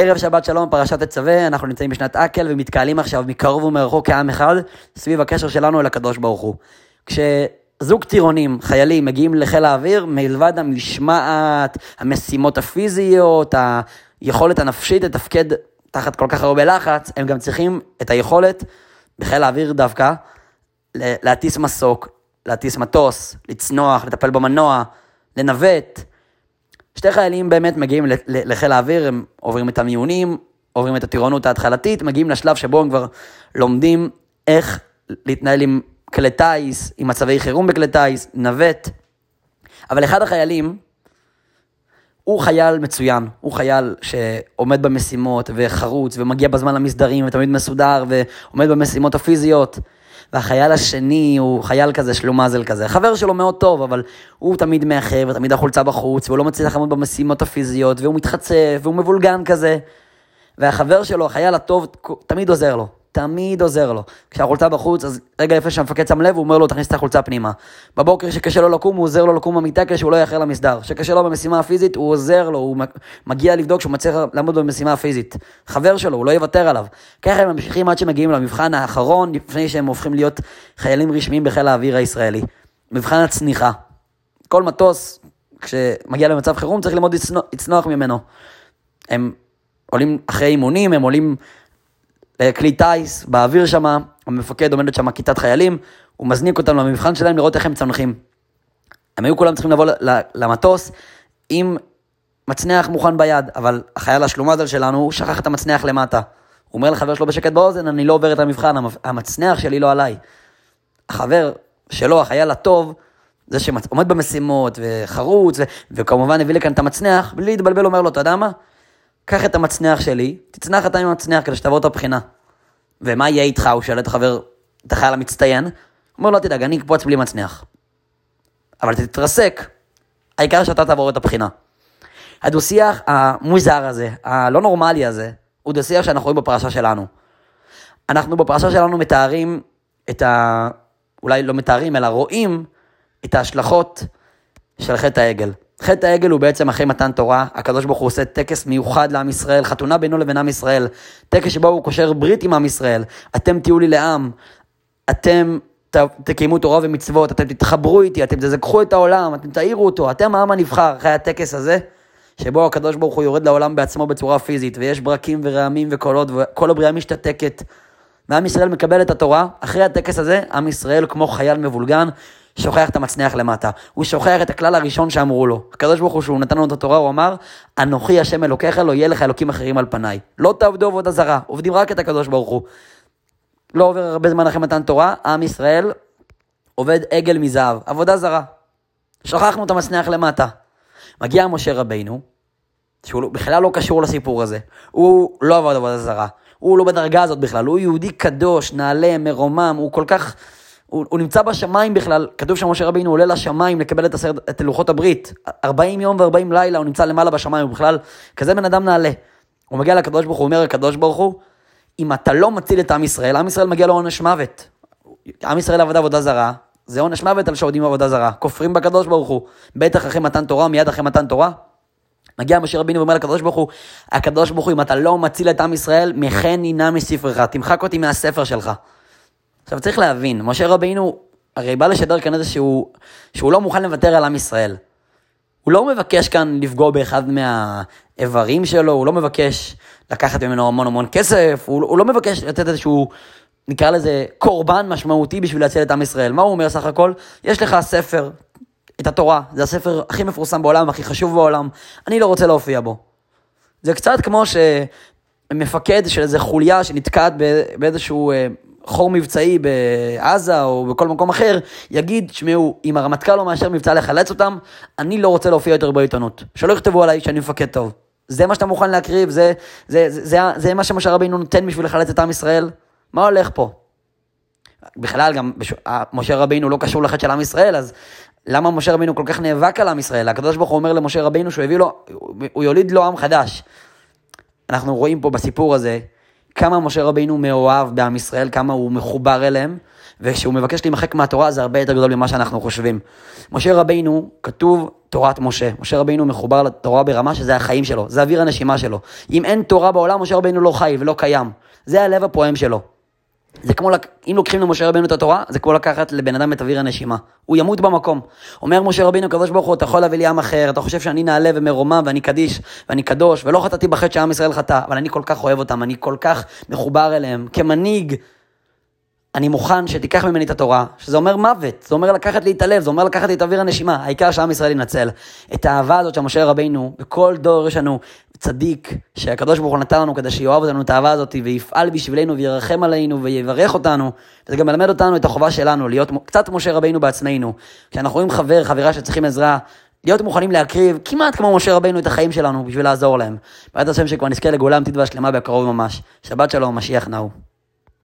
ערב שבת שלום, פרשת תצווה, אנחנו נמצאים בשנת אקל ומתקהלים עכשיו מקרוב ומרחוק כעם אחד סביב הקשר שלנו אל הקדוש ברוך הוא. כשזוג טירונים, חיילים, מגיעים לחיל האוויר, מלבד המשמעת, המשימות הפיזיות, היכולת הנפשית לתפקד תחת כל כך הרבה לחץ, הם גם צריכים את היכולת, בחיל האוויר דווקא, להטיס מסוק, להטיס מטוס, לצנוח, לטפל במנוע, לנווט. שתי חיילים באמת מגיעים לחיל האוויר, הם עוברים את המיונים, עוברים את הטירונות ההתחלתית, מגיעים לשלב שבו הם כבר לומדים איך להתנהל עם כלי טיס, עם מצבי חירום בכלי טיס, נווט. אבל אחד החיילים, הוא חייל מצוין, הוא חייל שעומד במשימות וחרוץ ומגיע בזמן למסדרים ותמיד מסודר ועומד במשימות הפיזיות. והחייל השני הוא חייל כזה שלומזל כזה, חבר שלו מאוד טוב, אבל הוא תמיד מאחר ותמיד החולצה בחוץ, והוא לא מצליח לעמוד במשימות הפיזיות, והוא מתחצף, והוא מבולגן כזה. והחבר שלו, החייל הטוב, תמיד עוזר לו. תמיד עוזר לו. כשהחולצה בחוץ, אז רגע לפני שהמפקד שם לב, הוא אומר לו, תכניס את החולצה פנימה. בבוקר שקשה לו לקום, הוא עוזר לו לקום במיטה כדי שהוא לא יאחר למסדר. שקשה לו במשימה הפיזית, הוא עוזר לו, הוא מגיע לבדוק שהוא מצליח לעמוד במשימה הפיזית. חבר שלו, הוא לא יוותר עליו. ככה הם ממשיכים עד שמגיעים למבחן האחרון, לפני שהם הופכים להיות חיילים רשמיים בחיל האוויר הישראלי. מבחן הצניחה. כל מטוס, כשמגיע למצב חירום, צריך ללמוד לצנוח ממנו. הם עולים אחרי אימונים, הם עולים לכלי טיס, באוויר שם, המפקד עומדת שם כיתת חיילים, הוא מזניק אותם למבחן שלהם לראות איך הם צונחים. הם היו כולם צריכים לבוא למטוס עם מצנח מוכן ביד, אבל החייל השלומזל שלנו, הוא שכח את המצנח למטה. הוא אומר לחבר שלו בשקט באוזן, אני לא עובר את המבחן, המצנח שלי לא עליי. החבר שלו, החייל הטוב, זה שעומד במשימות וחרוץ, ו- וכמובן הביא לכאן את המצנח, בלי להתבלבל אומר לו, אתה יודע מה? קח את המצנח שלי, תצנח אתה עם המצנח כדי שתעבור את הבחינה. ומה יהיה איתך? הוא שואל את החבר, את החייל המצטיין, הוא אומר לו, לא תדאג, אני אקפוץ בלי מצנח. אבל תתרסק, העיקר שאתה תעבור את הבחינה. הדו-שיח המוזר הזה, הלא נורמלי הזה, הוא דו-שיח שאנחנו רואים בפרשה שלנו. אנחנו בפרשה שלנו מתארים את ה... אולי לא מתארים, אלא רואים את ההשלכות של חטא העגל. חטא העגל הוא בעצם אחרי מתן תורה, הקדוש ברוך הוא עושה טקס מיוחד לעם ישראל, חתונה בינו לבין עם ישראל, טקס שבו הוא קושר ברית עם עם ישראל, אתם תהיו לי לעם, אתם תקיימו תורה ומצוות, אתם תתחברו איתי, אתם תזכחו את העולם, אתם תאירו אותו, אתם העם הנבחר, אחרי הטקס הזה, שבו הקדוש ברוך הוא יורד לעולם בעצמו בצורה פיזית, ויש ברקים ורעמים וקולות, וכל הבריאה משתתקת, ועם ישראל מקבל את התורה, אחרי הטקס הזה, עם ישראל כמו חייל מבולגן, שוכח את המצנח למטה. הוא שוכח את הכלל הראשון שאמרו לו. הקדוש ברוך הוא, שהוא נתן לנו את התורה, הוא אמר, אנוכי השם אלוקיך, לא יהיה לך אלוקים אחרים על פניי. לא תעבדו עבודה זרה, עובדים רק את הקדוש ברוך הוא. לא עובר הרבה זמן אחרי מתן תורה, עם ישראל עובד עגל מזהב, עבודה זרה. שכחנו את המצנח למטה. מגיע משה רבינו, שהוא לא- בכלל לא קשור לסיפור הזה. הוא לא עבד עבודה זרה. הוא לא בדרגה הזאת בכלל, הוא יהודי קדוש, נעלה, מרומם, הוא כל כך הוא, הוא נמצא בשמיים בכלל, כתוב שמשה רבינו עולה לשמיים לקבל את, הסרט, את לוחות הברית. 40 יום ו-40 לילה הוא נמצא למעלה בשמיים, הוא בכלל כזה בן אדם נעלה. הוא מגיע לקדוש ברוך הוא, אומר לקדוש ברוך הוא, אם אתה לא מציל את עם ישראל, עם ישראל מגיע לו עונש מוות. עם ישראל עבודה עבודה זרה, זה עונש מוות על שעובדים עבודה זרה. כופרים בקדוש ברוך הוא, בטח אחרי מתן תורה, מיד אחרי מתן תורה. מגיע משה רבינו ואומר לקדוש ברוך הוא, הקדוש ברוך הוא, אם אתה לא מציל את עם ישראל, מחן נא מספרך, תמחק אותי מהספר שלך. עכשיו צריך להבין, משה רבינו הרי בא לשדר כאן איזה שהוא, שהוא לא מוכן לוותר על עם ישראל. הוא לא מבקש כאן לפגוע באחד מהאיברים שלו, הוא לא מבקש לקחת ממנו המון המון כסף, הוא, הוא לא מבקש לתת איזשהו, נקרא לזה, קורבן משמעותי בשביל להציל את עם ישראל. מה הוא אומר סך הכל? יש לך ספר, את התורה, זה הספר הכי מפורסם בעולם, הכי חשוב בעולם, אני לא רוצה להופיע בו. זה קצת כמו שמפקד של איזה חוליה שנתקעת באיזשהו אה, חור מבצעי בעזה או בכל מקום אחר, יגיד, תשמעו, אם הרמטכ"ל לא מאשר מבצע לחלץ אותם, אני לא רוצה להופיע יותר בעיתונות. שלא יכתבו עליי שאני מפקד טוב. זה מה שאתה מוכן להקריב, זה, זה, זה, זה, זה, מה שמשה רבינו נותן בשביל לחלץ את עם ישראל? מה הולך פה? בכלל, גם בש... משה רבינו לא קשור לחטא של עם ישראל, אז למה משה רבינו כל כך נאבק על עם ישראל? הקדוש ברוך הוא אומר למשה רבינו שהוא הביא לו, הוא יוליד לו עם חדש. אנחנו רואים פה בסיפור הזה כמה משה רבינו מאוהב בעם ישראל, כמה הוא מחובר אליהם, וכשהוא מבקש להימחק מהתורה זה הרבה יותר גדול ממה שאנחנו חושבים. משה רבינו, כתוב תורת משה. משה רבינו מחובר לתורה ברמה שזה החיים שלו, זה אוויר הנשימה שלו. אם אין תורה בעולם, משה רבינו לא חי ולא קיים. זה הלב הפועם שלו. זה כמו, אם לוקחים למשה רבינו את התורה, זה כמו לקחת לבן אדם את אוויר הנשימה. הוא ימות במקום. אומר משה רבינו, הקדוש ברוך הוא, אתה יכול להביא לי עם אחר, אתה חושב שאני נעלה ומרומם ואני קדיש ואני קדוש, ולא חטאתי בחטא שעם ישראל חטא, אבל אני כל כך אוהב אותם, אני כל כך מחובר אליהם. כמנהיג, אני מוכן שתיקח ממני את התורה, שזה אומר מוות, זה אומר לקחת לי את הלב, זה אומר לקחת לי את אוויר הנשימה, העיקר שעם ישראל ינצל. את האהבה הזאת של משה רבינו, בכל דור יש לנו צדיק, שהקדוש ברוך הוא נתן לנו כדי שיאהב אותנו את האהבה הזאת, ויפעל בשבילנו וירחם עלינו ויברך אותנו, וזה גם מלמד אותנו את החובה שלנו, להיות קצת משה רבינו בעצמנו. כשאנחנו רואים חבר, חברה שצריכים עזרה, להיות מוכנים להקריב כמעט כמו משה רבינו את החיים שלנו בשביל לעזור להם. בעזרת השם שכבר נזכה לגאולה אמיתית והשלמה בקרוב ממש. שבת שלום, משיח נאו.